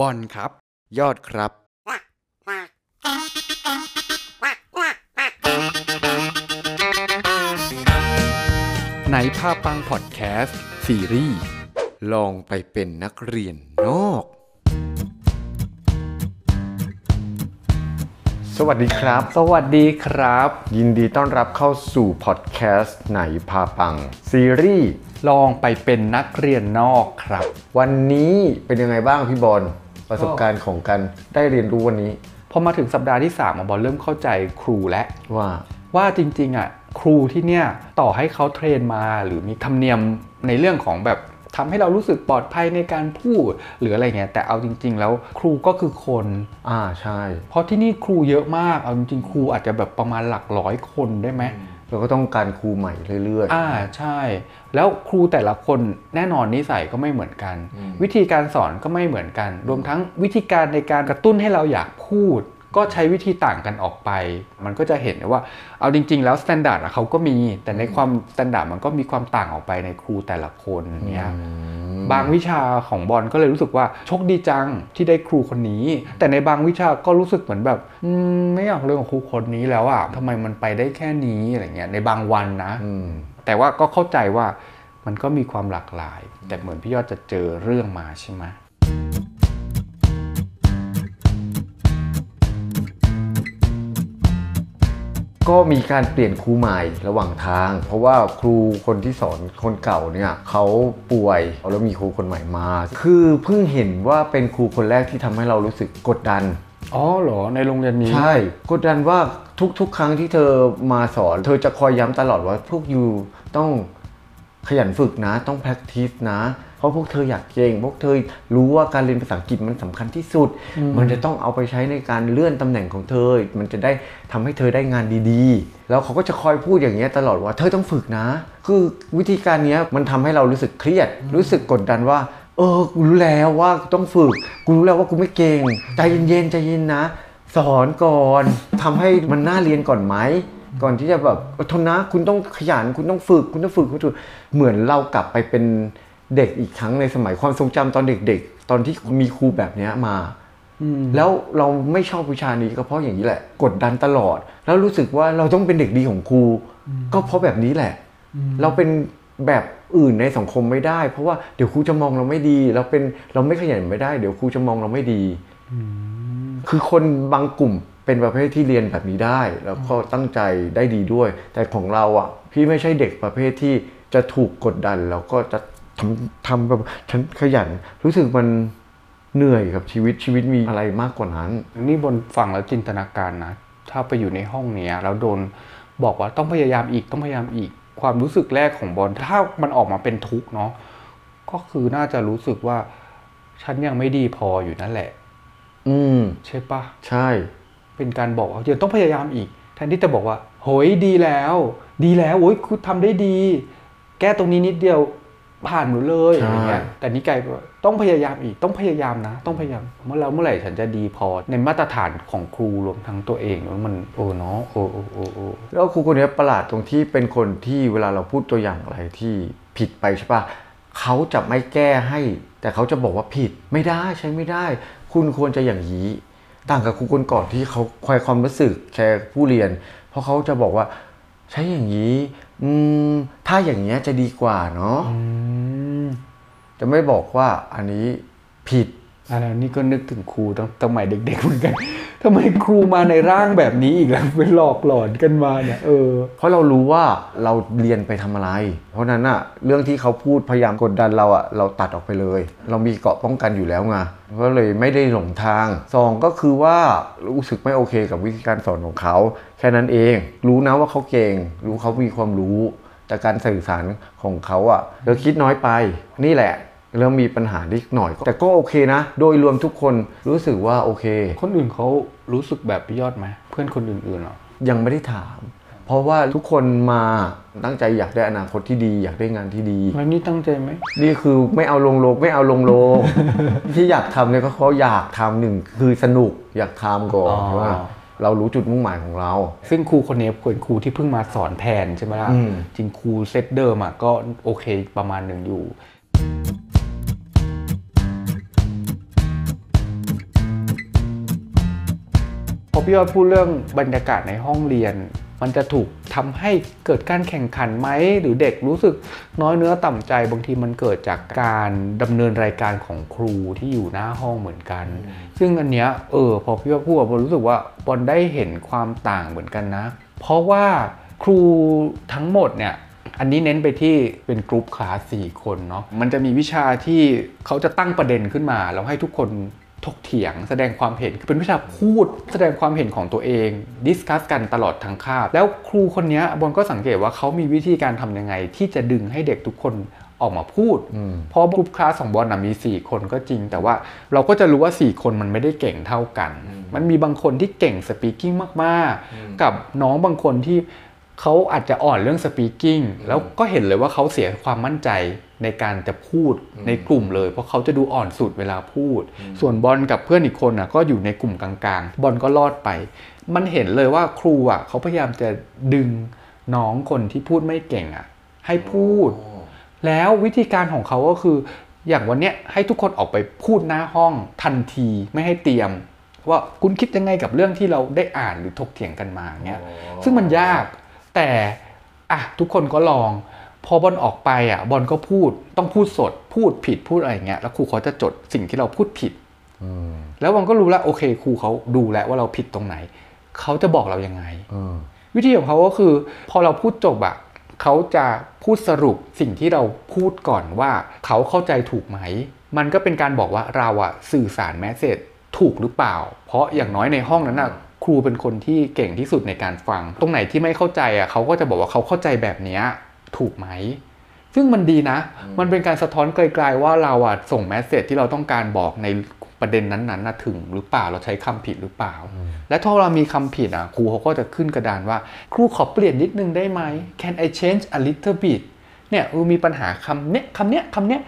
บอลครับ ยอดครับในภาพปังพอดแคสต์ซีรีส์ลองไปเป็นนักเรียนนอก สวัสดีครับ สวัสดีครับ ยินดีต้อนรับเข้าสู่พอดแคสต์ไหนพาปัง ซีรีส์ลองไปเป็นนักเรียนนอกครับ วันนี้เป็นยังไงบ้างพี่บอล ประสบการณ์ของการได้เรียนรู้วันนี้พอมาถึงสัปดาห์ที่3ามอะบอลเริ่มเข้าใจครูแล้วว่าว่าจริงๆอะครูที่เนี่ยต่อให้เขาเทรนมาหรือมีธรรมเนียมในเรื่องของแบบทำให้เรารู้สึกปลอดภัยในการพูดหรืออะไรเงี้ยแต่เอาจริง ๆ แล้วครูก็คือคน อ่าใช่ เพราะที่นี่ครูเยอะมากเอาจริงๆ ครูอาจจะแบบประมาณหลักร้อยคนได้ไหมเราก็ต้องการครูใหม่เรื่อยอ่าใช่ แล้วครูแต่ละคนแน่นอนนิสัยก็ไม่เหมือนกัน วิธีการสอนก็ไม่เหมือนกัน รวมทั้งวิธีการในการกระตุ้นให้เราอยากพูด ก็ใช้วิธีต่างกันออกไป มันก็จะเห็นว่าเอาจริง ๆ แล้ว standard เขาก็มี แต่ในความ standard มันก็มีความต่างออกไปในครูแต่ละคนเนี่ยบางวิชาของบอลก็เลยรู้สึกว่าโชคดีจังที่ได้ครูคนนี้ แต่ในบางวิชาก็รู้สึกเหมือนแบบอืมไม่อยากเรียนกับครูคนนี้แล้วอะทำไมมันไปได้แค่นี้อะไรเงี้ยในบางวันนะๆอืม แต่ว่าก็เข้าใจว่ามันก็มีความหลากหลาย แต่เหมือนพี่ยอดจะเจอเรื่องมาใช่ไหมก็มีการเปลี่ยนครูใหม่ระหว่างทาง เพราะว่าครูคนที่สอนคนเก่าเนี่ยเขาป่วยแล้วมีครูคนใหม่มา คือเพิ่งเห็นว่าเป็นครูคนแรกที่ทำให้เรารู้สึกกดดัน อ๋อเหรอในโรงเรียนนี้ ใช่กดดันว่าทุกๆ ครั้งที่เธอมาสอน เธอจะคอยย้ำตลอดว่าพวกยูต้องขยันฝึกนะ ต้อง practice นะ เพราะพวกเธออยากเก่ง พวกเธอรู้ว่าการเรียนภาษาอังกฤษมันสำคัญที่สุด มันจะต้องเอาไปใช้ในการเลื่อนตำแหน่งของเธอ มันจะได้ทำให้เธอได้งานดีๆ แล้วเขาก็จะคอยพูดอย่างเงี้ยตลอดว่าเธอต้องฝึกนะ คือวิธีการเนี้ยมันทำให้เรารู้สึกเครียด รู้สึกกดดันว่า เออ กูรู้แล้วว่าต้องฝึก กูรู้แล้วว่ากูไม่เก่ง ใจเย็นๆ ใจเย็นนะ สอนก่อนทำให้มันน่าเรียนก่อนไหม ก่อนที่จะแบบอดทนนะ คุณต้องขยัน คุณต้องฝึก คุณต้องฝึกคุณต้องฝึกเหมือนเรากลับไปเป็นเด็กอีกครั้งในสมัยความทรงจำตอนเด็ก ๆ ตอนที่มีครูแบบเนี้ยมาแล้วเราไม่ชอบวิชานี้ก็เพราะอย่างนี้แหละ กดดันตลอด แล้วรู้สึกว่าเราต้องเป็นเด็กดีของครู ก็เพราะแบบนี้แหละ เราเป็นแบบ อื่นในสังคมไม่ได้ เพราะว่าเดี๋ยวครูจะมองเราไม่ดีเราเป็นเราไม่ขยันไม่ได้ เดี๋ยวครูจะมองเราไม่ดีคือคนบางกลุ่มเป็นประเภทที่เรียนแบบนี้ได้ แล้วก็ตั้งใจได้ดีด้วย แต่ของเราอะ พี่ไม่ใช่เด็กประเภทที่จะถูกกดดันแล้วก็จะทำทำแบบฉันขยันรู้สึกมันเหนื่อยกับชีวิตชีวิตมีอะไรมากกว่านั้น นี่บนฟังแล้วจินตนาการนะ ถ้าไปอยู่ในห้องเนี้ยแล้วโดนบอกว่าต้องพยายามอีกต้องพยายามอีก ความรู้สึกแรกของบอลถ้ามันออกมาเป็นทุกข์เนาะก็คือน่าจะรู้สึกว่า ฉันยังไม่ดีพออยู่นั่นแหละ อืม ใช่ปะใช่ เป็นการบอกว่ายังต้องพยายามอีก แทนที่จะบอกว่าโหยดีแล้ว ดีแล้วโอ้ยคุณทำได้ดี แก้ตรงนี้นิดเดียว ผ่านหมดเลยใช่อะไรเงี้ยแต่นี่กลายเป็นว่าต้องพยายามอีกต้องพยายามนะ ต้องพยายามเมื่อเราเมื่อไหร่ฉันจะดีพอในมาตรฐานของครูรวมทั้งตัวเองแล้วมันโอ้เนาะโอ้โอ้โอ้โอ้แล้วครูคนนี้ประหลาดตรงที่เป็นคนที่เวลาเราพูดตัวอย่างอะไรที่ผิดไปใช่ปะเขาจะไม่แก้ให้ แต่เขาจะบอกว่าผิดไม่ได้ใช้ไม่ได้ คุณควรจะอย่างนี้ต่างกับครูคนก่อนที่เขาคอยความรู้สึกแชร์ผู้เรียน เพราะเขาจะบอกว่าใช้อย่างนี้ อืมถ้าอย่างเงี้ยจะดีกว่าเนาะอืมจะไม่บอกว่าอันนี้ผิด อะไรนี่ก็นึกถึงครูตั้งสมัยเด็กๆเหมือนกันทำไมครูมาในร่างแบบนี้อีกแล้วเป็นหลอกหลอนกันมาเนี่ยเออเพราะเรารู้ว่าเราเรียนไปทำอะไร เพราะนั้นอะเรื่องที่เขาพูดพยายามกดดันเราอะเราตัดออกไปเลย เรามีเกราะป้องกันอยู่แล้วไงก็เลยไม่ได้หลงทางสองก็คือว่ารู้สึกไม่โอเคกับวิธีการสอนของเขาแค่นั้นเอง รู้นะว่าเขาเก่ง รู้เขามีความรู้ แต่การสื่อสารของเขาอะเราคิดน้อยไป นี่แหละ เริ่มมีปัญหานิดหน่อย แต่ก็โอเคนะ โดยรวมทุกคนรู้สึกว่าโอเค คนอื่นเขารู้สึกแบบพี่ยอดไหมเพื่อนคนอื่นๆเหรอยังไม่ได้ถาม เพราะว่าทุกคนมาตั้งใจอยากได้อนาคตที่ดี อยากได้งานที่ดีแล้วนี่ตั้งใจไหมนี่คือไม่เอาลงโลกไม่เอาลงโลก ที่อยากทำเนี่ยก็เขาอยากทำหนึ่งคือสนุกอยากทำก่อนอ๋อว่าเรารู้จุดมุ่งหมายของเรา ซึ่งครูคนนี้เป็นครูที่เพิ่งมาสอนแทนใช่ไหมล่ะอืมจริงครูเซตเดิมอะก็โอเคประมาณหนึ่งอยู่ พอพี่ว่าพูดเรื่องบรรยากาศในห้องเรียน มันจะถูกทำให้เกิดการแข่งขันไหม หรือเด็กรู้สึกน้อยเนื้อต่ำใจ บางทีมันเกิดจากการดำเนินรายการของครูที่อยู่หน้าห้องเหมือนกัน ซึ่งอันเนี้ยเออพอพี่ว่าพูดบอลรู้สึกว่าบอลได้เห็นความต่างเหมือนกันนะ เพราะว่าครูทั้งหมดเนี่ยอันนี้เน้นไปที่เป็นกรุ๊ปคลาสสี่คนเนาะ มันจะมีวิชาที่เขาจะตั้งประเด็นขึ้นมา แล้วให้ทุกคน ถกเถียงแสดงความเห็นคือเป็นวิชาพูดแสดงความเห็นของตัวเอง discuss กันตลอดทั้งคาบ แล้วครูคนเนี้ยบอลก็สังเกตว่าเขามีวิธีการทำยังไง ที่จะดึงให้เด็กทุกคนออกมาพูดอืมเพราะกลุ่มคลาสของบอลนะมี 4 คนก็จริง แต่ว่าเราก็จะรู้ว่า 4 คนมันไม่ได้เก่งเท่ากัน มันมีบางคนที่เก่ง speaking มาก ๆ กับน้องบางคนที่เขาอาจจะอ่อนเรื่อง speaking แล้วก็เห็นเลยว่าเขาเสียความมั่นใจ ในการจะพูดในกลุ่มเลย เพราะเขาจะดูอ่อนสุดเวลาพูด ส่วนบอลกับเพื่อนอีกคนน่ะก็อยู่ในกลุ่มกลางๆ บอลก็รอดไป มันเห็นเลยว่าครูอะเขาพยายามจะดึงน้องคนที่พูดไม่เก่งอะให้พูด แล้ววิธีการของเขาก็คือ อย่างวันเนี้ยให้ทุกคนออกไปพูดหน้าห้องทันทีไม่ให้เตรียมว่าคุณคิดยังไงกับเรื่องที่เราได้อ่านหรือถกเถียงกันมาเงี้ยซึ่งมันยากแต่อะทุกคนก็ลอง พอบอลออกไปอะบอลก็พูดต้องพูดสด พูดผิดพูดอะไรเงี้ยแล้วครูเขาจะจดสิ่งที่เราพูดผิดอืมแล้วบอลก็รู้แล้วโอเคครูเขาดูแล้วว่าเราผิดตรงไหน เขาจะบอกเรายังไงอืมวิธีของเขาก็คือ พอเราพูดจบอะเขาจะพูดสรุปสิ่งที่เราพูดก่อนว่า เขาเข้าใจถูกไหม มันก็เป็นการบอกว่าเราอะสื่อสารแมสเซจถูกหรือเปล่า เพราะอย่างน้อยในห้องนั้นอะครูเป็นคนที่เก่งที่สุดในการฟัง ตรงไหนที่ไม่เข้าใจอะเขาก็จะบอกว่าเขาเข้าใจแบบเนี้ย ถูกไหม ซึ่งมันดีนะ มันเป็นการสะท้อนไกลๆว่าเราอะส่งแมสเซจที่เราต้องการบอกในประเด็นนั้นๆนะถึงหรือเปล่าเราใช้คำผิดหรือเปล่า และถ้าเรามีคำผิดอะครูเขาก็จะขึ้นกระดานว่า ครูขอเปลี่ยนนิดนึงได้ไหม Can I change a little bit เนี่ยเออมีปัญหาคำเนี้ยคำเนี้ยคำเนี้ย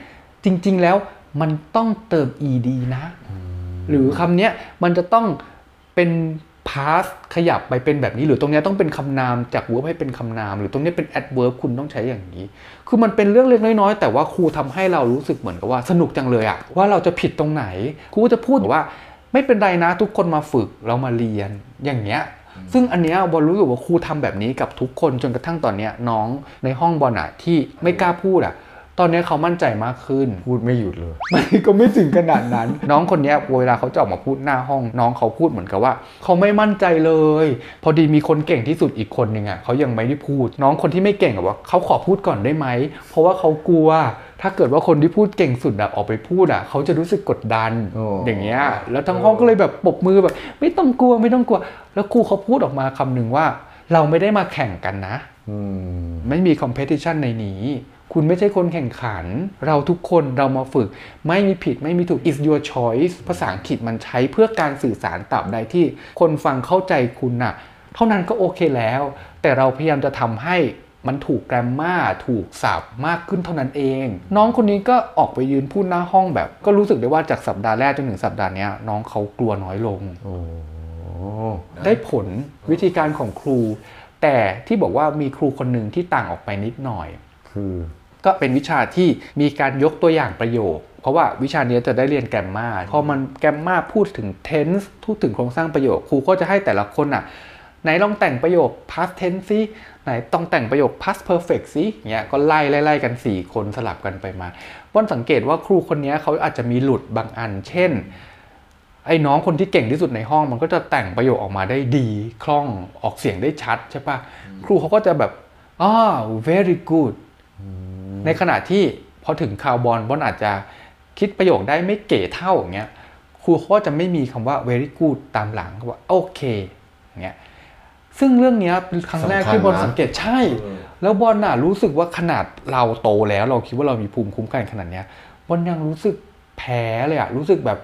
จริงๆแล้วมันต้องเติม ed นะ หรือคำเนี้ยมันจะต้องเป็น past ขยับไปเป็นแบบนี้ หรือตรงเนี้ยต้องเป็นคำนามจาก verb ให้เป็นคำนาม หรือตรงเนี้ยเป็น adverb คุณต้องใช้อย่างนี้ คือมันเป็นเรื่องเล็กน้อยแต่ว่าครูทำให้เรารู้สึกเหมือนกับว่าสนุกจังเลยอะว่าเราจะผิดตรงไหน ครูจะพูดว่า ไม่เป็นไรนะทุกคนมาฝึกเรามาเรียนอย่างเงี้ยซึ่งอันเนี้ยบอลรู้สึกว่าครูทำแบบนี้กับทุกคนจนกระทั่งตอนเนี้ยน้องในห้องบอลอะที่ไม่กล้าพูดอะ ตอนเนี้ยเขามั่นใจมากขึ้น พูดไม่หยุดเลยไม่ก็ไม่ถึงขนาดนั้น น้องคนเนี้ยเวลาเขาจะออกมาพูดหน้าห้อง น้องเขาพูดเหมือนกับว่า เขาไม่มั่นใจเลย พอดีมีคนเก่งที่สุดอีกคนหนึ่งอะเขายังไม่ได้พูด น้องคนที่ไม่เก่งอะว่าเขาขอพูดก่อนได้ไหม เพราะว่าเขากลัว ถ้าเกิดว่าคนที่พูดเก่งสุดอะออกไปพูดอะเขาจะรู้สึกกดดันโอ้อย่างเงี้ย แล้วทั้งห้องก็เลยแบบปรบมือแบบ ไม่ต้องกลัวไม่ต้องกลัว แล้วครูเขาพูดออกมาคำหนึ่งว่า เราไม่ได้มาแข่งกันนะอืมไม่มี competition ในนี้ คุณไม่ใช่คนแข่งขัน เราทุกคนเรามาฝึก ไม่มีผิดไม่มีถูก is your choice ภาษาอังกฤษมันใช้เพื่อการสื่อสารตราบใดที่คนฟังเข้าใจคุณน่ะ เท่านั้นก็โอเคแล้ว แต่เราพยายามจะทำให้มันถูกแกรมมาถูกสับมากขึ้นเท่านั้นเอง น้องคนนี้ก็ออกไปยืนพูดหน้าห้องแบบ ก็รู้สึกได้ว่าจากสัปดาห์แรกจนถึงสัปดาห์เนี้ยน้องเขากลัวน้อยลงโอ้ได้ผลวิธีการของครู แต่ที่บอกว่ามีครูคนหนึ่งที่ต่างออกไปนิดหน่อย คือ ก็เป็นวิชาที่มีการยกตัวอย่างประโยค เพราะว่าวิชานี้จะได้เรียนแกรมมาพอมันแกรมมาพูดถึง tense พูดถึงโครงสร้างประโยคครูก็จะให้แต่ละคนอะไหนลองแต่งประโยค past tense สิไหนต้องแต่งประโยค past perfect สิเงี้ยก็ไล่ไล่กัน 4 คนสลับกันไปมาว่านสังเกตว่าครูคนนี้เขาอาจจะมีหลุดบางอัน เช่น ไอ้น้องคนที่เก่งที่สุดในห้อง มันก็จะแต่งประโยคออกมาได้ดี คล่องออกเสียงได้ชัดใช่ปะครูเขาก็จะแบบอ่า very good ในขณะที่พอถึงคาวบอลบอลอาจจะคิดประโยคได้ไม่เก๋เท่าอย่างเงี้ยครูเขาก็จะไม่มีคำว่า very good ตามหลังเขาว่าโอเคอย่างเงี้ยซึ่งเรื่องเนี้ยเป็นครั้งแรกที่บอลสังเกตใช่ แล้วบอลน่ะรู้สึกว่าขนาดเราโตแล้ว เราคิดว่าเรามีภูมิคุ้มกันขนาดเนี้ยบอลยังรู้สึกแพ้เลยอะรู้สึกแบบ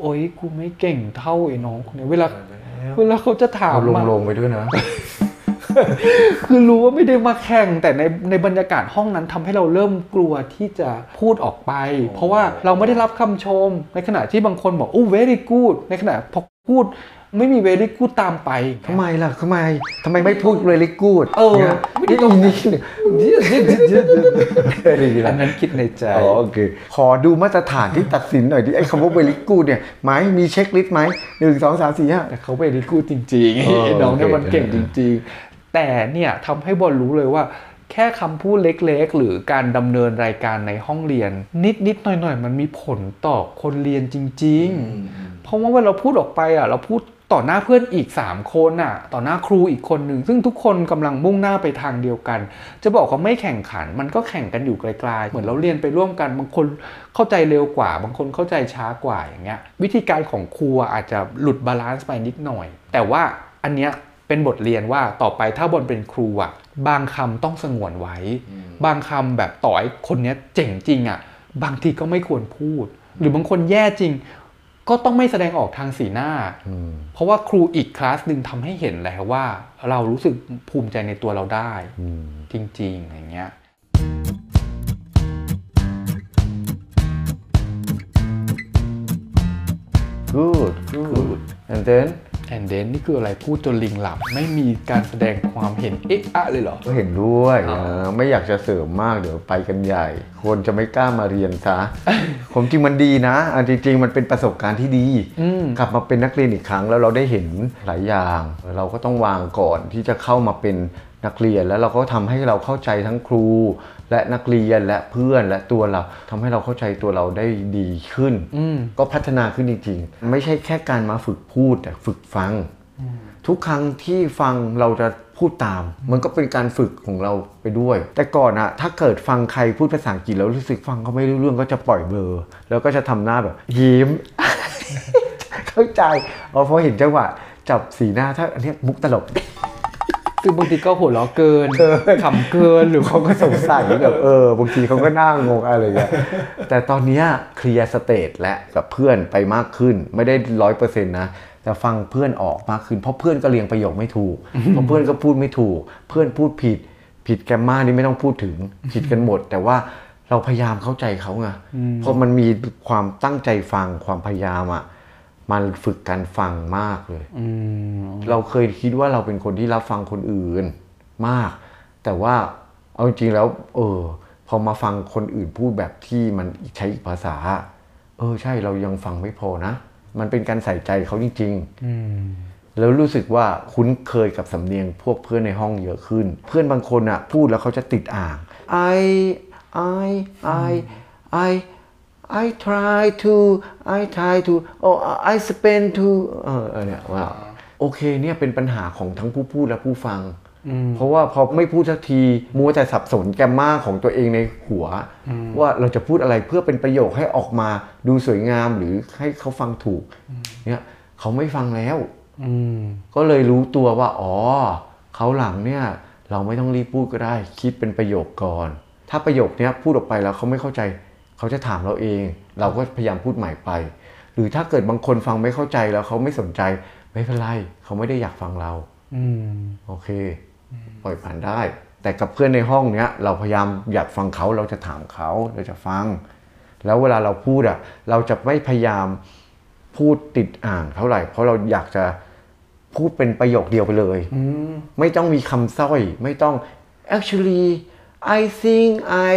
โอ๊ยกูไม่เก่งเท่าไอ้น้องคนนี้เวลาเวลาเขาจะถามเอาลงอะลงไปด้วยนะ คือรู้ว่าไม่ได้มาแข่งแต่ในในบรรยากาศห้องนั้นทำให้เราเริ่มกลัวที่จะพูดออกไป เพราะว่าเราไม่ได้รับคำชม ในขณะที่บางคนบอกโอ้ very good ในขณะพอพูดไม่มีเวลิกูดตามไปทำไมล่ะทำไมทำไมไม่พูดเลยลิกูดเออไม่ได้ตรงนี้อะไรอย่างเงี้ยอันนั้นคิดในใจอ๋อโอเคขอดูมาตรฐานที่ตัดสินหน่อยดิไอ้คำว่า very good เนี่ยไหมมี checklist ไหมหนึ่งสองสามสี่ห้าแต่เขา very good จริงเออๆไอ้น้องเนี่ยโอเคมันเก่งจริงๆ แต่เนี่ยทำให้บอลรู้เลยว่า แค่คำพูดเล็กๆ หรือการดำเนินรายการในห้องเรียน นิดๆหน่อยๆ มันมีผลต่อคนเรียนจริง ๆ เพราะว่าเวลาเราพูดออกไปอะเราพูดต่อหน้าเพื่อนอีก 3 คนอะ ต่อหน้าครูอีกคนหนึ่ง ซึ่งทุกคนกำลังมุ่งหน้าไปทางเดียวกัน จะบอกว่าไม่แข่งขัน มันก็แข่งกันอยู่ไกลๆ เหมือนเราเรียนไปร่วมกัน บางคนเข้าใจเร็วกว่า บางคนเข้าใจช้ากว่าอย่างเงี้ย วิธีการของครูอะอาจจะหลุดบาลานซ์ไปนิดหน่อย แต่ว่าอันเนี้ย เป็นบทเรียนว่าต่อไปถ้าบนเป็นครูอะบางคำต้องสงวนไว้ บางคำแบบต่อให้คนเนี้ยเจ๋งจริงอะบางทีก็ไม่ควรพูด หรือบางคนแย่จริง ก็ต้องไม่แสดงออกทางสีหน้า เพราะว่าครูอีกคลาสหนึ่งทำให้เห็นแล้วว่า เรารู้สึกภูมิใจในตัวเราได้ จริงๆอย่างเงี้ย good good and then and then นี่คืออะไรพูดจนลิงหลับ ไม่มีการแสดงความเห็นเอ๊ะอะเลยเหรอ ก็เห็นด้วยอ๋อเออไม่อยากจะเสริมมากเดี๋ยวไปกันใหญ่ คนจะไม่กล้ามาเรียนซะผมจริงมันดีนะอันจริง ๆ มันเป็นประสบการณ์ที่ดีอืมกลับมาเป็นนักเรียนอีกครั้งแล้วเราได้เห็นหลายอย่าง เราก็ต้องวางก่อนที่จะเข้ามาเป็นนักเรียนแล้วเราก็ทำให้เราเข้าใจทั้งครู และนักเรียนและเพื่อนและตัวเราทำให้เราเข้าใจตัวเราได้ดีขึ้นอืมก็พัฒนาขึ้นจริงๆ ไม่ใช่แค่การมาฝึกพูดแต่ฝึกฟัง ทุกครั้งที่ฟังเราจะพูดตาม มันก็เป็นการฝึกของเราไปด้วย แต่ก่อนอะถ้าเกิดฟังใครพูดภาษาอังกฤษแล้วรู้สึกฟังเขาไม่รู้เรื่องก็จะปล่อยเบลอแล้วก็จะทำหน้าแบบยิ้ม เข้าใจอ๋อพอเห็นจังหวะจับสีหน้าถ้าอันเนี้ยมุกตลก ซึ่งบางทีก็หัวเราะเกินขำเกินหรือเขาก็สงสัยแบบเออบางทีเขาก็น่างงอะไรอย่างเงี้ยแต่ตอนเนี้ยเคลียร์ stage แหละกับเพื่อนไปมากขึ้นไม่ได้ร้อยเปอร์เซ็นต์นะแต่ฟังเพื่อนออกมากขึ้นเพราะเพื่อนก็เรียงประโยคไม่ถูกเพราะเพื่อนก็พูดไม่ถูก เพื่อนพูดผิดผิด grammar นี่ไม่ต้องพูดถึงผิดกันหมด แต่ว่าเราพยายามเข้าใจเขาไงเพราะมันมีความตั้งใจฟังความพยายามอะ มันฝึกการฟังมากเลยอืมเราเคยคิดว่าเราเป็นคนที่รับฟังคนอื่นมาก แต่ว่าเอาจริงๆแล้ว เออ พอมาฟังคนอื่นพูดแบบที่มันใช้อีกภาษา เออ ใช่เรายังฟังไม่พอนะ มันเป็นการใส่ใจเขาจริงอืมๆแล้วรู้สึกว่าคุ้นเคยกับสำเนียงพวกเพื่อนในห้องเยอะขึ้น เพื่อนบางคนอะ พูดแล้วเขาจะติดอ่าง I I I I I try to I try to oh I spend to เออเออเนี่ยว่าโอเคเนี่ยเป็นปัญหาของทั้งผู้พูดและผู้ฟัง เพราะว่าพอไม่พูดสักทีมัวแต่สับสนแกมมาของตัวเองในหัว ว่าเราจะพูดอะไรเพื่อเป็นประโยคให้ออกมาดูสวยงามหรือให้เขาฟังถูกเนี่ยเขาไม่ฟังแล้วอืมก็เลยรู้ตัวว่า อ๋อเขาหลังเนี่ยเราไม่ต้องรีบพูดก็ได้ คิดเป็นประโยคก่อน ถ้าประโยคเนี้ยพูดออกไปแล้วเขาไม่เข้าใจ เขาจะถามเราเอง เราก็พยายามพูดใหม่ไป หรือถ้าเกิดบางคนฟังไม่เข้าใจแล้วเขาไม่สนใจไม่เป็นไรเขาไม่ได้อยากฟังเราอืมโอเค ปล่อยผ่านได้ แต่กับเพื่อนในห้องเนี้ย เราพยายามอยากฟังเขาเราจะถามเขาเราจะฟัง แล้วเวลาเราพูดอะ เราจะไม่พยายามพูดติดอ่างเท่าไหร่ เพราะเราอยากจะพูดเป็นประโยคเดียวไปเลยอืมไม่ต้องมีคำสร้อย ไม่ต้อง actually I think I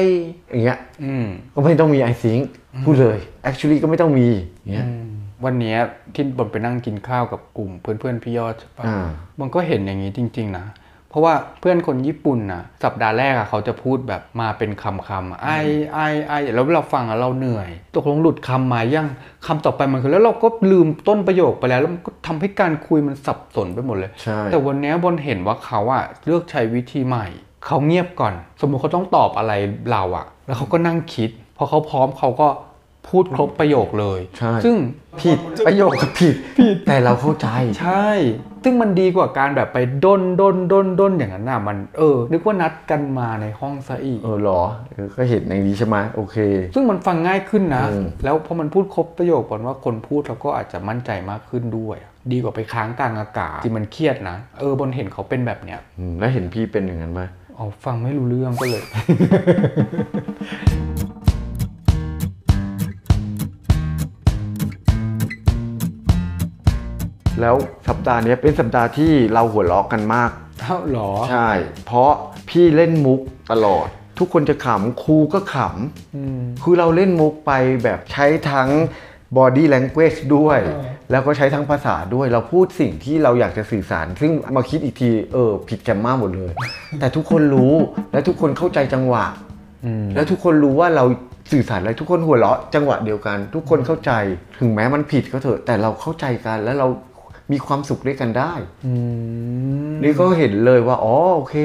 อย่างเงี้ยอืมก็ไม่ต้องมี I think พูดเลย actually ก็ไม่ต้องมีอย่างเงี้ยวันเนี้ยที่บนไปนั่งกินข้าวกับกลุ่มเพื่อนๆพี่ยอดใช่ปะอ่ามันก็เห็นอย่างนี้จริง ๆ นะ เพราะว่าเพื่อนคนญี่ปุ่นนะสัปดาห์แรกอะเขาจะพูดแบบมาเป็นคำคำๆไอไอไอแล้วเราฟังอะเราเหนื่อย ตกลงหลุดคำมายังคำต่อไปมันคือแล้วเราก็ลืมต้นประโยคไปแล้วแล้วมันก็ทำให้การคุยมันสับสนไปหมดเลยใช่แต่วันเนี้ยบนเห็นว่าเขาอะเลือกใช้วิธีใหม่ เขาเงียบก่อน สมมุติเขาต้องตอบอะไรเราอะแล้วเขาก็นั่งคิด พอเขาพร้อมเขาก็พูดครบประโยคเลย ใช่ ซึ่งผิดประโยคก็ผิด แต่เราเข้าใจ ใช่ ซึ่งมันดีกว่าการแบบไปด้นด้นด้นด้นอย่างนั้นน่ะมันเออ นึกว่านัดกันมาในห้องซะอีก เออเหรอเออก็เห็นอย่างนี้ใช่ไหมโอเค ซึ่งมันฟังง่ายขึ้นนะอืมแล้วพอมันพูดครบประโยคก่อนว่าคนพูดเราก็อาจจะมั่นใจมากขึ้นด้วย ดีกว่าไปค้างกลางอากาศที่มันเครียดนะ เออบนเห็นเขาเป็นแบบเนี้ยอืมแล้วเห็นพี่เป็นอย่างนั้นไหม อ๋อฟังไม่รู้เรื่องก็เลย แล้วสัปดาห์นี้เป็นสัปดาห์ที่เราหัวเราะกันมากเอ้าเหรอ ใช่ เพราะพี่เล่นมุกตลอด ทุกคนจะขำครูก็ขอืมำคือเราเล่นมุกไปแบบใช้ทั้ง body language ด้วย แล้วก็ใช้ทั้งภาษาด้วย เราพูดสิ่งที่เราอยากจะสื่อสาร ซึ่งมาคิดอีกที เออ ผิดแกมมาหมดเลย แต่ทุกคนรู้และทุกคนเข้าใจจังหวะอืมแล้วทุกคนรู้ว่าเราสื่อสารอะไรทุกคนหัวเราะจังหวะเดียวกัน ทุกคนเข้าใจถึงแม้มันผิดก็เถอะ แต่เราเข้าใจกันแล้วเรามีความสุขด้วยกันได้อืมนี่ก็เห็นเลยว่า อ๋อ โอเค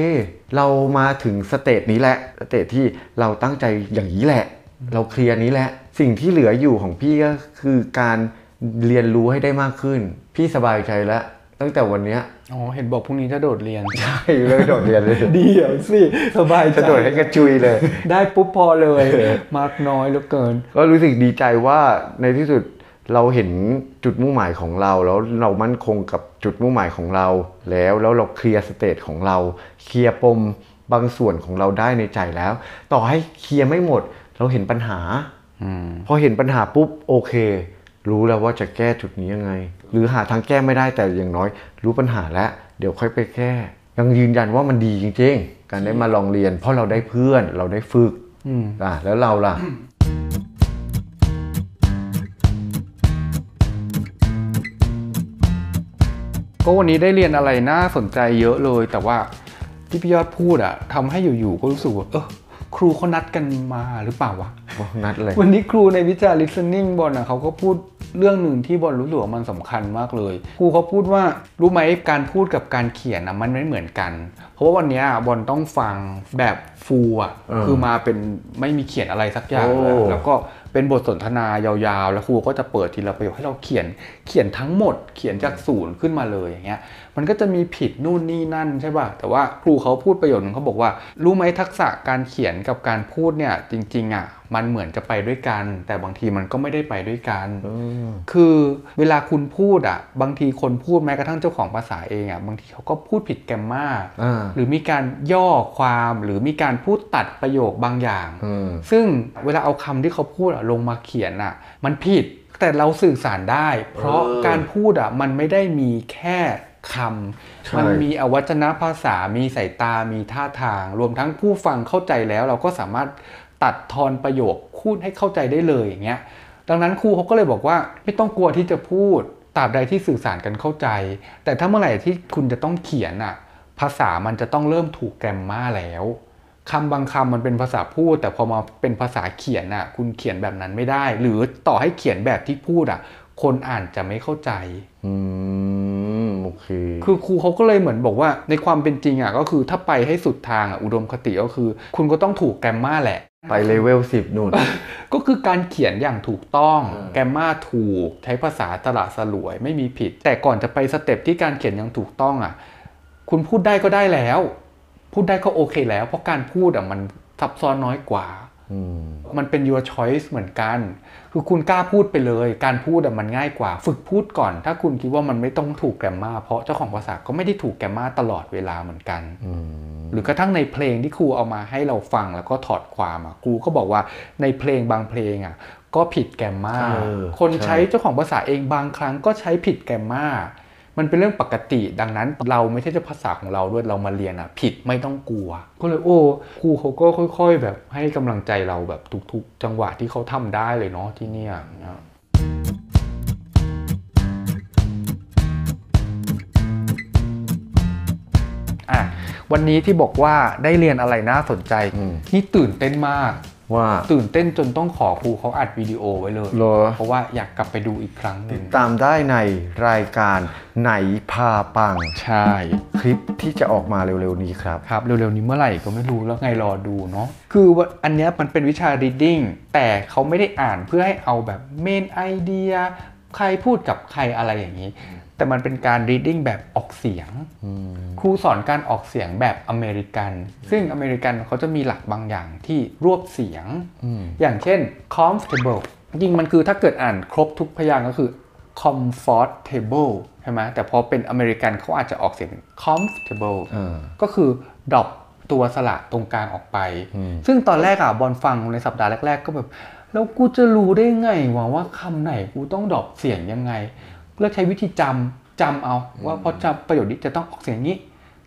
เรามาถึง stage นี้แหละ stage ที่เราตั้งใจอย่างนี้แหละ เราเคลียร์นี้แหละ สิ่งที่เหลืออยู่ของพี่ก็คือการเรียนรู้ให้ได้มากขึ้น พี่สบายใจแล้ว ตั้งแต่วันเนี้ยอ๋อเห็นบอกพรุ่งนี้จะโดดเรียน ใช่เลยโดดเรียนเลยเดี๋ยวสิสบายใจจะโดดให้กระจุยเลย ได้ปุ๊บพอเลยมากน้อยเหลือเกิน ก็รู้สึกดีใจว่าในที่สุดเราเห็นจุดมุ่งหมายของเรา แล้วเรามั่นคงกับจุดมุ่งหมายของเรา แล้วแล้วเราเคลียร์สเตจของเราเคลียร์ปมบางส่วนของเราได้ในใจแล้ว ต่อให้เคลียร์ไม่หมด เราเห็นปัญหาอืม พอเห็นปัญหาปุ๊บโอเค รู้แล้วว่าจะแก้จุดนี้ยังไง หรือหาทางแก้ไม่ได้แต่อย่างน้อย รู้ปัญหาแล้ว เดี๋ยวค่อยไปแก้ ยังยืนยันว่ามันดีจริงๆ การได้มาลองเรียน เพราะเราได้เพื่อนเราได้ฝึกอืมอะแล้วเราล่ะก็วันนี้ได้เรียนอะไรน่าสนใจเยอะเลย แต่ว่าที่พี่ยอดพูดอะทำให้อยู่ๆก็รู้สึกว่าเออ ครูเขานัดกันมาหรือเปล่าวะนัดเลยวันนี้ครูในวิชา listening บอลนะเขาก็พูดเรื่องหนึ่งที่บอลรู้สึกว่ามันสำคัญมากเลย ครูเขาพูดว่ารู้ไหมการพูดกับการเขียนนะมันไม่เหมือนกัน เพราะว่าวันเนี้ยบอลต้องฟังแบบฟูลอะเออคือมาเป็นไม่มีเขียนอะไรสักอย่างเลยโอ้แล้วก็เป็นบทสนทนายาวๆ แล้วครูก็จะเปิดทีละประโยคให้เราเขียนเขียนทั้งหมด เขียนจากศูนย์ขึ้นมาเลยอย่างเงี้ย มันก็จะมีผิดนู่นนี่นั่นใช่ป่ะแต่ว่าครูเขาพูดประโยชน์หนึ่งเขาบอกว่า รู้ไหมทักษะการเขียนกับการพูดเนี่ยจริงๆอะมันเหมือนจะไปด้วยกัน แต่บางทีมันก็ไม่ได้ไปด้วยกัน คือเวลาคุณพูดอะบางทีคนพูดแม้กระทั่งเจ้าของภาษาเองอะบางทีเขาก็พูดผิดแกรมมาอ่าหรือมีการย่อความหรือมีการพูดตัดประโยคบางอย่างอืมซึ่งเวลาเอาคำที่เขาพูดอะลงมาเขียนอะมันผิดแต่เราสื่อสารได้ เพราะเออการพูดอะมันไม่ได้มีแค่ คใช่ำมันมีอวัจนภาษา มีสายตา มีท่าทาง รวมทั้งผู้ฟังเข้าใจแล้ว เราก็สามารถตัดทอนประโยคพูดให้เข้าใจได้เลยอย่างเงี้ย ดังนั้นครูเขาก็เลยบอกว่าไม่ต้องกลัวที่จะพูดตราบใดที่สื่อสารกันเข้าใจ แต่ถ้าเมื่อไหร่ที่คุณจะต้องเขียนอะภาษามันจะต้องเริ่มถูกแกรมมาแล้วคำบางคำมันเป็นภาษาพูด แต่พอมาเป็นภาษาเขียนอะคุณเขียนแบบนั้นไม่ได้ หรือต่อให้เขียนแบบที่พูดอะ คนอ่านจะไม่เข้าใจ อืมโอเค คือครูเขาก็เลยเหมือนบอกว่า ในความเป็นจริงอะก็คือถ้าไปให้สุดทางอะอุดมคติก็คือ คุณก็ต้องถูกแกรมมาแหละ ไปเลเวลสิบนู่น ก็คือการเขียนอย่างถูกต้องเออแกรมมาถูก ใช้ภาษาตละสลวยไม่มีผิด แต่ก่อนจะไปสเต็ปที่การเขียนอย่างถูกต้องอะ คุณพูดได้ก็ได้แล้ว พูดได้ก็โอเคแล้ว เพราะการพูดอะมันซับซ้อนน้อยกว่าอื มมันเป็น your choice เหมือนกัน คือคุณกล้าพูดไปเลย การพูดอะมันง่ายกว่า ฝึกพูดก่อน ถ้าคุณคิดว่ามันไม่ต้องถูกแกรมมาเพราะเจ้าของภาษาก็ไม่ได้ถูกแกรมมาตลอดเวลาเหมือนกันอืมหรือกระทั่งในเพลงที่ครูเอามาให้เราฟังแล้วก็ถอดความอะครูก็บอกว่าในเพลงบางเพลงอะก็ผิดแกรมมาเออคนใช่ใช้เจ้าของภาษาเองบางครั้งก็ใช้ผิดแกรมมา มันเป็นเรื่องปกติ ดังนั้นเราไม่ใช่เจ้าภาษาของเราด้วยเรามาเรียนอะ ผิดไม่ต้องกลัว ก็เลยโอ้ครูเขาก็ค่อย ๆ แบบให้กำลังใจเราแบบทุกๆ จังหวะที่เขาทำได้เลยเนาะที่เนี่ยนะอะวันนี้ที่บอกว่าได้เรียนอะไรน่าสนใจอืมนี่ตื่นเต้นมาก ว่าตื่นเต้นจนต้องขอครูเขาอัดวิดีโอไว้เลยเหรอเพราะว่าอยากกลับไปดูอีกครั้งหนึ่งตามได้ในรายการไหนพาปังใช่ คลิปที่จะออกมาเร็วๆนี้ครับครับเร็วๆนี้เมื่อไหร่ก็ไม่รู้แล้วไงรอดูเนาะคือว่าอันเนี้ยมันเป็นวิชา reading แต่เขาไม่ได้อ่านเพื่อให้เอาแบบเมนไอเดียใครพูดกับใครอะไรอย่างนี้ แต่มันเป็นการ reading แบบออกเสียง ครูสอนการออกเสียงแบบอเมริกัน ซึ่งอเมริกันเขาจะมีหลักบางอย่างที่รวบเสียงอืมอย่างเช่น comfortable จริงๆมันคือถ้าเกิดอ่านครบทุกพยางค์ก็คือ comfortable ใช่ไหมแต่พอเป็นอเมริกันเขาอาจจะออกเสียงเป็น comfortable อ่าก็คือ drop ตัวสระตรงกลางออกไปอืมซึ่งตอนแรกอะบอลฟังในสัปดาห์แรก ๆ ก็แบบ แล้วกูจะรู้ได้ไงว่าว่าคำไหนกูต้องดรอปเสียงยังไง เลือกใช้วิธีจำจำเอา ว่าพอจำประโยคนี้จะต้องออกเสียงอย่างนี้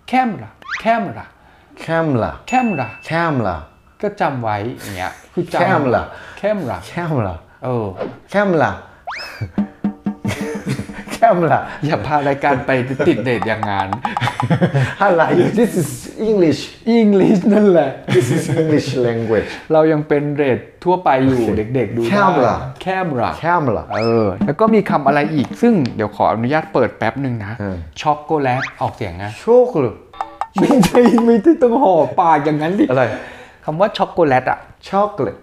แคมราแคมราแคมล่ะแคมราแคมล่ะก็จำไว้อย่างเงี้ยคือจำแคมล่ะแคมราแคมล่ะเออแคมล่ะแคมล่ะอย่าพารายการไปติดเดทอย่างงานอะไร this is English อังกฤษนั่นแหละ this is English language เรายังเป็นเรททั่วไปอยู่โอเคเด็กๆ ดูได้ Camera แคมราแคมล่ะเออ แล้วก็มีคำอะไรอีก ซึ่งเดี๋ยวขออนุญาตเปิดแป๊บหนึ่งนะเออช็อกโกแลต ออกเสียงไงโชคหรือไม่ใช่ไม่ได้ต้องห่อปากอย่างนั้นดิอะไรคำว่าช็อกโกแลตอะช็อกโกแลต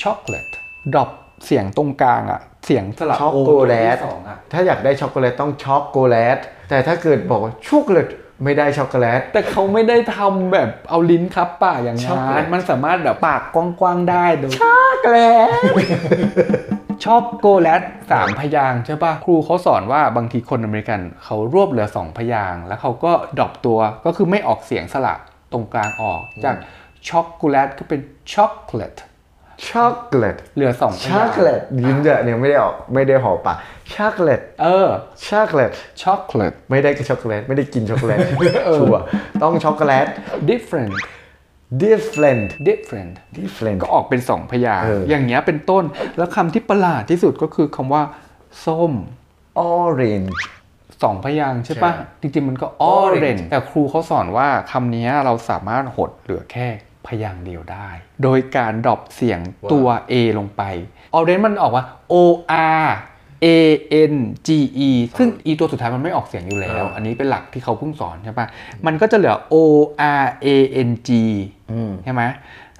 ช็อกโกแลตดรอปเสียงตรงกลางอะเสียงสลับช็อกโอโกแลตตัวที่สองอะถ้าอยากได้ช็อกโกแลตต้องช็อกโกแลตแต่ถ้าเกิดบอกว่าช็อกโกแลต ไม่ได้ช็อกโกแลต แต่เขาไม่ได้ทำแบบเอาลิ้นครับปากอย่างช็อกโกแลนั้ตนมันสามารถแบบปากกว้างๆได้โดยช็อกโกแลตช็อกโกแลตสามพยางค์ใช่ปะครูเขาสอนว่าบางทีคนอเมริกันเขารวบเหลือสองพยางค์แล้วเขาก็ดรอปตัวก็คือไม่ออกเสียงสระตรงกลางออกจากช็อกโกแลตก็เป็นช็อกโกแลตช็อกโกแลตเหลือสองพช็อยากงโกแลตยิ้มเดอะเนี่ยไม่ได้ออกไม่ได้หอปาก ช็อกโกแลตเออ chocolate chocolate ไม่ได้กินช็อกโกแลตไม่ได้กินช็อกโกแลตชัวร์ต้อง chocolate different different different different ก็ออกเป็นสองพยางค์เออออย่างเงี้ยเป็นต้นแล้วคำที่ประหลาดที่สุดก็คือคำว่า ส้ม orange สองพยางค์ใช่ปะใช่จริงๆมันก็ Orange orange แต่ครูเขาสอนว่าคำนี้เราสามารถหดเหลือแค่พยางค์เดียวได้ โดยการ drop เสียงตัว A ลงไป orange มันออกว่า O R A N G E ซึ่ง E ตัวสุดท้ายมันไม่ออกเสียงอยู่แล้วอ่าอันนี้เป็นหลักที่เขาเพิ่งสอนใช่ปะมันก็จะเหลือ O R A N G อืมใช่ไหม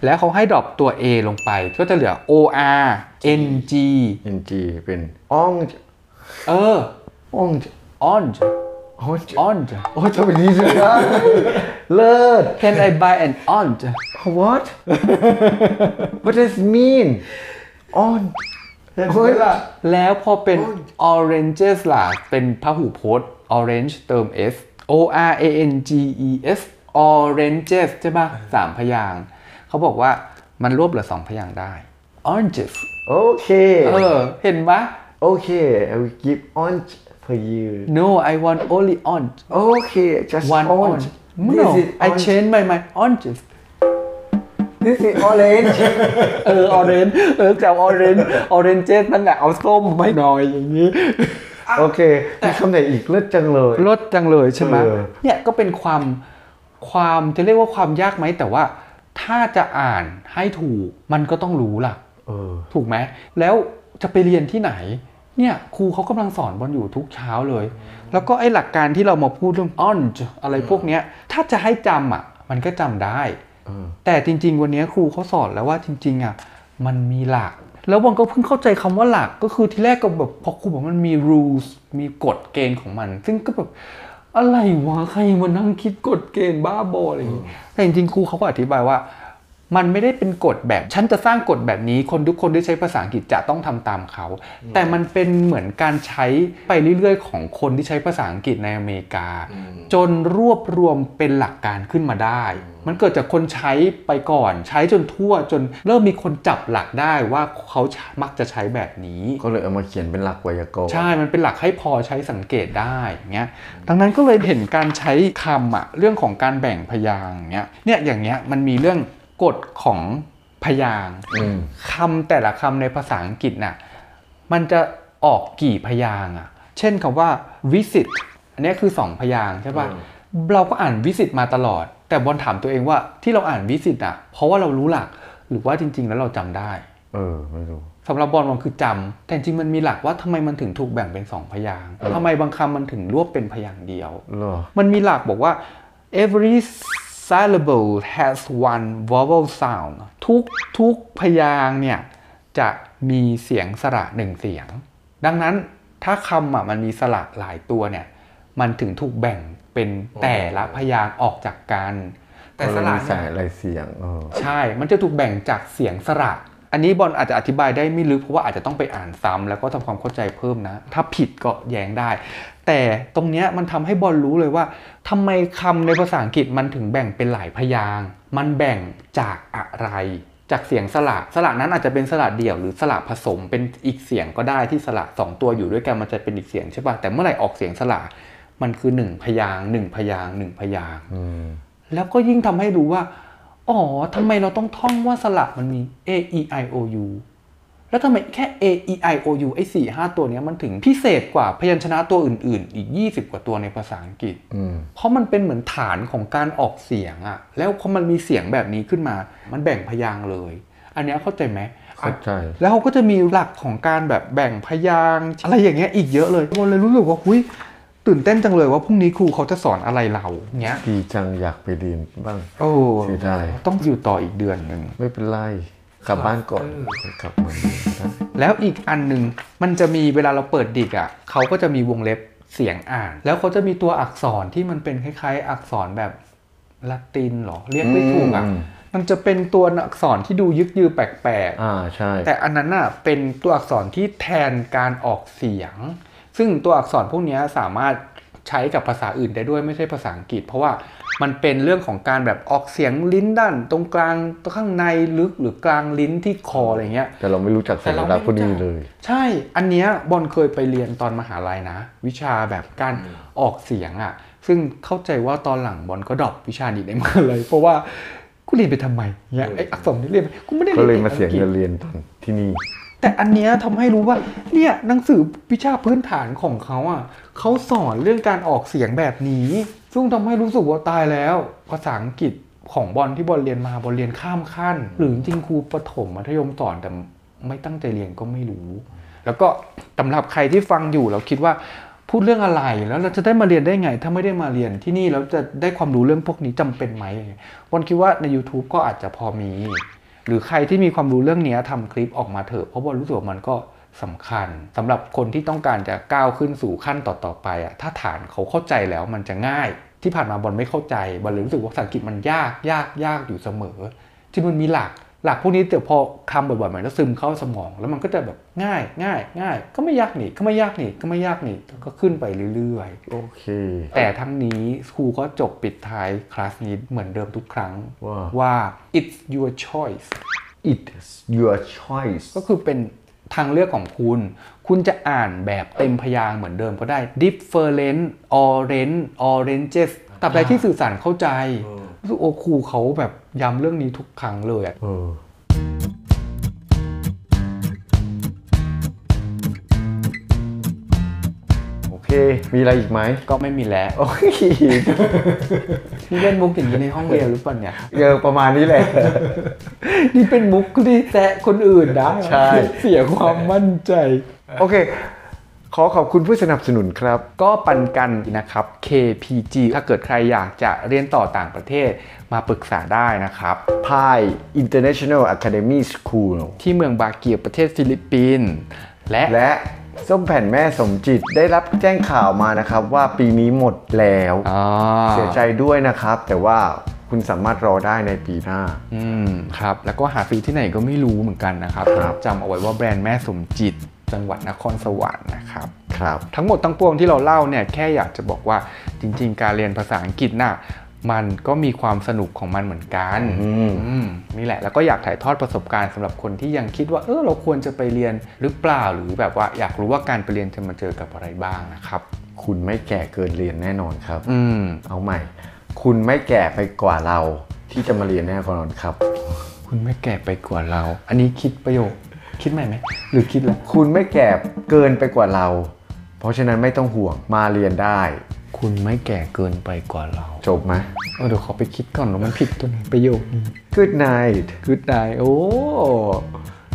แล้วเขาให้ดรอปตัว A ลงไป ก็จะเหลือ O R N G ng เป็น orange เออ orange orange orange orange โอ้ยจะเป็นนี้เลยนะเลิศ Can I buy an orange what what does it mean on เฮ้ยล่ะ แล้วพอเป็น oranges ล่ะ เป็นพหูพจน์ orange เติม s o r a n g e s oranges ใช่ปะสามพยางค์เขาบอกว่ามันรวบเหลือสองพยางค์ได้ oranges โอเค เออ เห็นปะโอเค I will give orange for you no I want only orange โอเค just one orange orange this no is I orange change my mind oranges this is orange เออ orange เออจาก orange oranges นั่นแหละเอาส้มไม่หน่อยอย่างนี้โอเคมีคำไหนอีกเลิศจังเลยลดจังเลยใช่ไหมเออเนี่ยก็เป็นความความจะเรียกว่าความยากไหมแต่ว่า ถ้าจะอ่านให้ถูกมันก็ต้องรู้ล่ะเออถูกไหมแล้วจะไปเรียนที่ไหน เนี่ยครูเขากำลังสอนบอลอยู่ทุกเช้าเลย แล้วก็ไอ้หลักการที่เรามาพูดเรื่อง on อะไรพวกเนี้ยถ้าจะให้จำอะ มันก็จำได้เออ แต่จริง ๆ วันนี้ครูเขาสอนแล้วว่าจริง ๆอะมันมีหลัก แล้วบอลก็เพิ่งเข้าใจคำว่าหลักก็คือที่แรกก็แบบพอครูบอกมันมี rules มีกฎเกณฑ์ของมัน ซึ่งก็แบบอะไรวะใครมานั่งคิดกฎเกณฑ์บ้าบออะไรอย่างงี้แต่จริงๆครูเขาก็อธิบายว่า มันไม่ได้เป็นกฎแบบ ฉันจะสร้างกฎแบบนี้ คนทุกคนที่ใช้ภาษาอังกฤษจะต้องทำตามเขา แต่มันเป็นเหมือนการใช้ไปเรื่อยๆ ของคนที่ใช้ภาษาอังกฤษในอเมริกา จนรวบรวมเป็นหลักการขึ้นมาได้ มันเกิดจากคนใช้ไปก่อน ใช้จนทั่วจนเริ่มมีคนจับหลักได้ว่าเขามักจะใช้แบบนี้ ก็เลยเอามาเขียนเป็นหลักไวยากรณ์ใช่ มันเป็นหลักให้พอใช้สังเกตได้อย่างเงี้ยดังนั้นก็เลยเห็นการใช้คำอะเรื่องของการแบ่งพยางค์อย่างเงี้ยเนี่ยอย่างเงี้ยมันมีเรื่อง กฎของพยางค์อืมคำแต่ละคำในภาษาอังกฤษน่ะมันจะออกกี่พยางค์อะเช่นคำว่า visit อันเนี้ยคือสองพยางค์ใช่ป่ะเราก็อ่าน visit มาตลอด แต่บอลถามตัวเองว่าที่เราอ่าน visit อะเพราะว่าเรารู้หลักหรือว่าจริง ๆ แล้วเราจำได้ เออไม่รู้สำหรับบอลมันคือจำแต่จริงๆมันมีหลักว่าทำไมมันถึงถูกแบ่งเป็นสองพยางค์ทำไมบางคำมันถึงรวบเป็นพยางค์เดียวเหรอมันมีหลักบอกว่า every syllable has one vowel sound ทุกทุกพยางค์เนี่ยจะมีเสียงสระหนึ่งเสียง ดังนั้นถ้าคำอะมันมีสระหลายตัวเนี่ย มันถึงถูกแบ่งเป็นแต่ละพยางค์ออกจากกัน แต่สระมีเนี่สายยอะไรเสียงเออใช่ มันจะถูกแบ่งจากเสียงสระ อันนี้บอลอาจจะอธิบายได้ไม่ลึกเพราะว่าอาจจะต้องไปอ่านซ้ำแล้วก็ทำความเข้าใจเพิ่มนะ ถ้าผิดก็แย้งได้ แต่ตรงเนี้ยมันทำให้บอลรู้เลยว่าทำไมคำในภาษาอังกฤษมันถึงแบ่งเป็นหลายพยางมันแบ่งจากอะไร จากเสียงสระสระนั้นอาจจะเป็นสระเดี่ยวหรือสระผสมเป็นอีกเสียงก็ได้ที่สระสองตัวอยู่ด้วยกันมันจะเป็นอีกเสียงใช่ป่ะแต่เมื่อไหร่ออกเสียงสระมันคือหนึ่งพยางหนึ่งพยางหนึ่งพยางแล้วก็ยิ่งทำให้รู้ว่าอ๋อทำไมเราต้องท่องว่าสระมันมี a e i o u แล้วทำไมแค่ a e i o u ไอ้สี่ห้าตัวเนี้ยมันถึงพิเศษกว่าพยัญชนะตัวอื่น ๆ อีก 20 กว่าตัวในภาษาอังกฤษอืมเพราะมันเป็นเหมือนฐานของการออกเสียงอะแล้วพอมันมีเสียงแบบนี้ขึ้นมา มันแบ่งพยางค์เลย อันเนี้ยเข้าใจไหมเข้าใจแล้วเขาก็จะมีหลักของการแบบแบ่งพยางค์อะไรอย่างเงี้ยอีกเยอะเลยคนเลยรู้สึกว่าหุยตื่นเต้นจังเลยว่าพรุ่งนี้ครูเขาจะสอนอะไรเราเงี้ยดีจังอยากไปเรียนบ้างโอ้เสียดายต้องอยู่ต่ออีกเดือนหนึ่งไม่เป็นไร กลับบ้านก่อนกลับมาเรียนได้แล้วอีกอันหนึ่งมันจะมีเวลาเราเปิดดิกอะเขาก็จะมีวงเล็บเสียงอ่าน แล้วเขาจะมีตัวอักษรที่มันเป็นคล้าย ๆ อักษรแบบละตินเหรอเรียกไม่ถูกอะอืมมันจะเป็นตัวอักษรที่ดูยึกยือแปลกอ่าใช่ๆแต่อันนั้นน่ะเป็นตัวอักษรที่แทนการออกเสียง ซึ่งตัวอักษรพวกเนี้ยสามารถ ใช้กับภาษาอื่นได้ด้วยไม่ใช่ภาษาอังกฤษ เพราะว่ามันเป็นเรื่องของการแบบออกเสียงลิ้นด้าน ตรงกลางข้างในลึกหรือกลางลิ้นที่คออะไรเงี้ยแต่เราไม่รู้จักสัญลักษณ์พวกนี้เลย ใช่อันเนี้ยบอลเคยไปเรียนตอนมหาลัยนะ วิชาแบบการออกเสียงอะ่ะ ซึ่งเข้าใจว่าตอนหลังบอลก็ดรอปวิชานี้ในมหาลัยเพราะว่ากูเรียนไปทำไมเนี่ยไออักษรที่เรียนไปกูไม่ได้ก็เรียนเลยมาเสียอังกฤษเงินเรียนตอนที่นี่ แต่อันเนี้ยทำให้รู้ว่าเนี่ยหนังสือวิชาพื้นฐานของเขาอะเขาสอนเรื่องการออกเสียงแบบนี้ ซึ่งทำให้รู้สึกว่าตายแล้ว ภาษาอังกฤษของบอลที่บอลเรียนมาบอลเรียนข้ามขั้น หรือจริงครูประถมมัธยมสอนแต่ไม่ตั้งใจเรียนก็ไม่รู้ แล้วก็สำหรับใครที่ฟังอยู่เราคิดว่าพูดเรื่องอะไรแล้วเราจะได้มาเรียนได้ไง ถ้าไม่ได้มาเรียนที่นี่แล้วจะได้ความรู้เรื่องพวกนี้จำเป็นไหมบอลคิดว่าใน YouTube ก็อาจจะพอมี หรือใครที่มีความรู้เรื่องนี้ยทำคลิปออกมาเถอะเพราะบอลรู้สึกว่ามันก็สำคัญสำหรับคนที่ต้องการจะก้าวขึ้นสู่ขั้นต่อๆไปอะถ้าฐานเขาเข้าใจแล้วมันจะง่าย ที่ผ่านมาบอลไม่เข้าใจบอลเลยรู้สึกว่าภาษาอังกฤษมันยากยากยากอยู่เสมอที่มันมีหลัก หลักพวกนี้แต่พอคำบ่อยๆมันก็ซึมเข้าสมอง แล้วมันก็จะแบบง่ายง่ายง่ายก็ไม่ยากนี่ก็ไม่ยากนี่ก็ไม่ยากนี่ก็ขึ้นไปเรื่อยๆ โอเค แต่ทั้งนี้ครูก็จบปิดท้ายคลาสนี้เหมือนเดิมทุกครั้งว่าว่า it's your choice it's your choice ก็คือเป็นทางเลือกของคุณ คุณจะอ่านแบบเต็มพยางค์เหมือนเดิมก็ได้ different orange oranges ตับใดที่สื่อสารเข้าใจรู้สึกโอ้ครูเขาแบบย้ำเรื่องนี้ทุกครั้งเลยอะเออโอเค มีอะไรอีกไหม ก็ไม่มีแล้วโอ้ยนี่เล่นมุกอย่างนี้ในห้องเรียนหรือเปล่าเนี่ยเยอะประมาณนี้แหละ นี่เป็นมุกที่แซะคนอื่นได้ใช่ เสียความมั่นใจ โอเค ขอขอบคุณผู้สนับสนุนครับ ก็ปันกันนะครับ KPG ถ้าเกิดใครอยากจะเรียนต่อต่างประเทศมาปรึกษาได้นะครับพาย International Academy School ที่เมืองบาเกียวประเทศฟิลิปปินส์และและส้มแผ่นแม่สมจิตได้รับแจ้งข่าวมานะครับว่าปีนี้หมดแล้วอ่าเสียใจด้วยนะครับ แต่ว่าคุณสามารถรอได้ในปีหน้า อืมครับ แล้วก็หาซื้อที่ไหนก็ไม่รู้เหมือนกันนะครับครับจำเอาไว้ว่าแบรนด์แม่สมจิต จังหวัดนครสวรรค์นะครับครับ ทั้งหมดทั้งปวงที่เราเล่าเนี่ยแค่อยากจะบอกว่าจริง ๆ การเรียนภาษาอังกฤษน่ะมันก็มีความสนุกของมันเหมือนกันอืมอืมนี่แหละ แล้วก็อยากถ่ายทอดประสบการณ์สำหรับคนที่ยังคิดว่า เออเราควรจะไปเรียนหรือเปล่าหรือแบบว่าอยากรู้ว่าการไปเรียนจะมาเจอกับอะไรบ้างนะครับ คุณไม่แก่เกินเรียนแน่นอนครับ อืมเอาใหม่ คุณไม่แก่ไปกว่าเราที่จะมาเรียนแน่นอนครับ คุณไม่แก่ไปกว่าเรา อันนี้คิดประโยค คิดใหม่ไหมหรือคิดแล้วคุณไม่แก่เกินไปกว่าเรา เพราะฉะนั้นไม่ต้องห่วงมาเรียนได้ คุณไม่แก่เกินไปกว่าเราจบไหมเออเดี๋ยวขอไปคิดก่อนว่ามันผิดตรงไหนประโยคนี้ Good night คือไดโอ้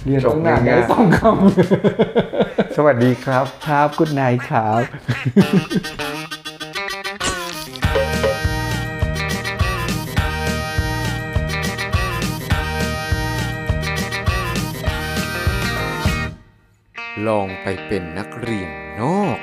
เรียนจบตั้งนานง่ายๆได้สองคำสวัสดีครับ ครับกุดไนครับ ลองไปเป็นนักเรียนนอก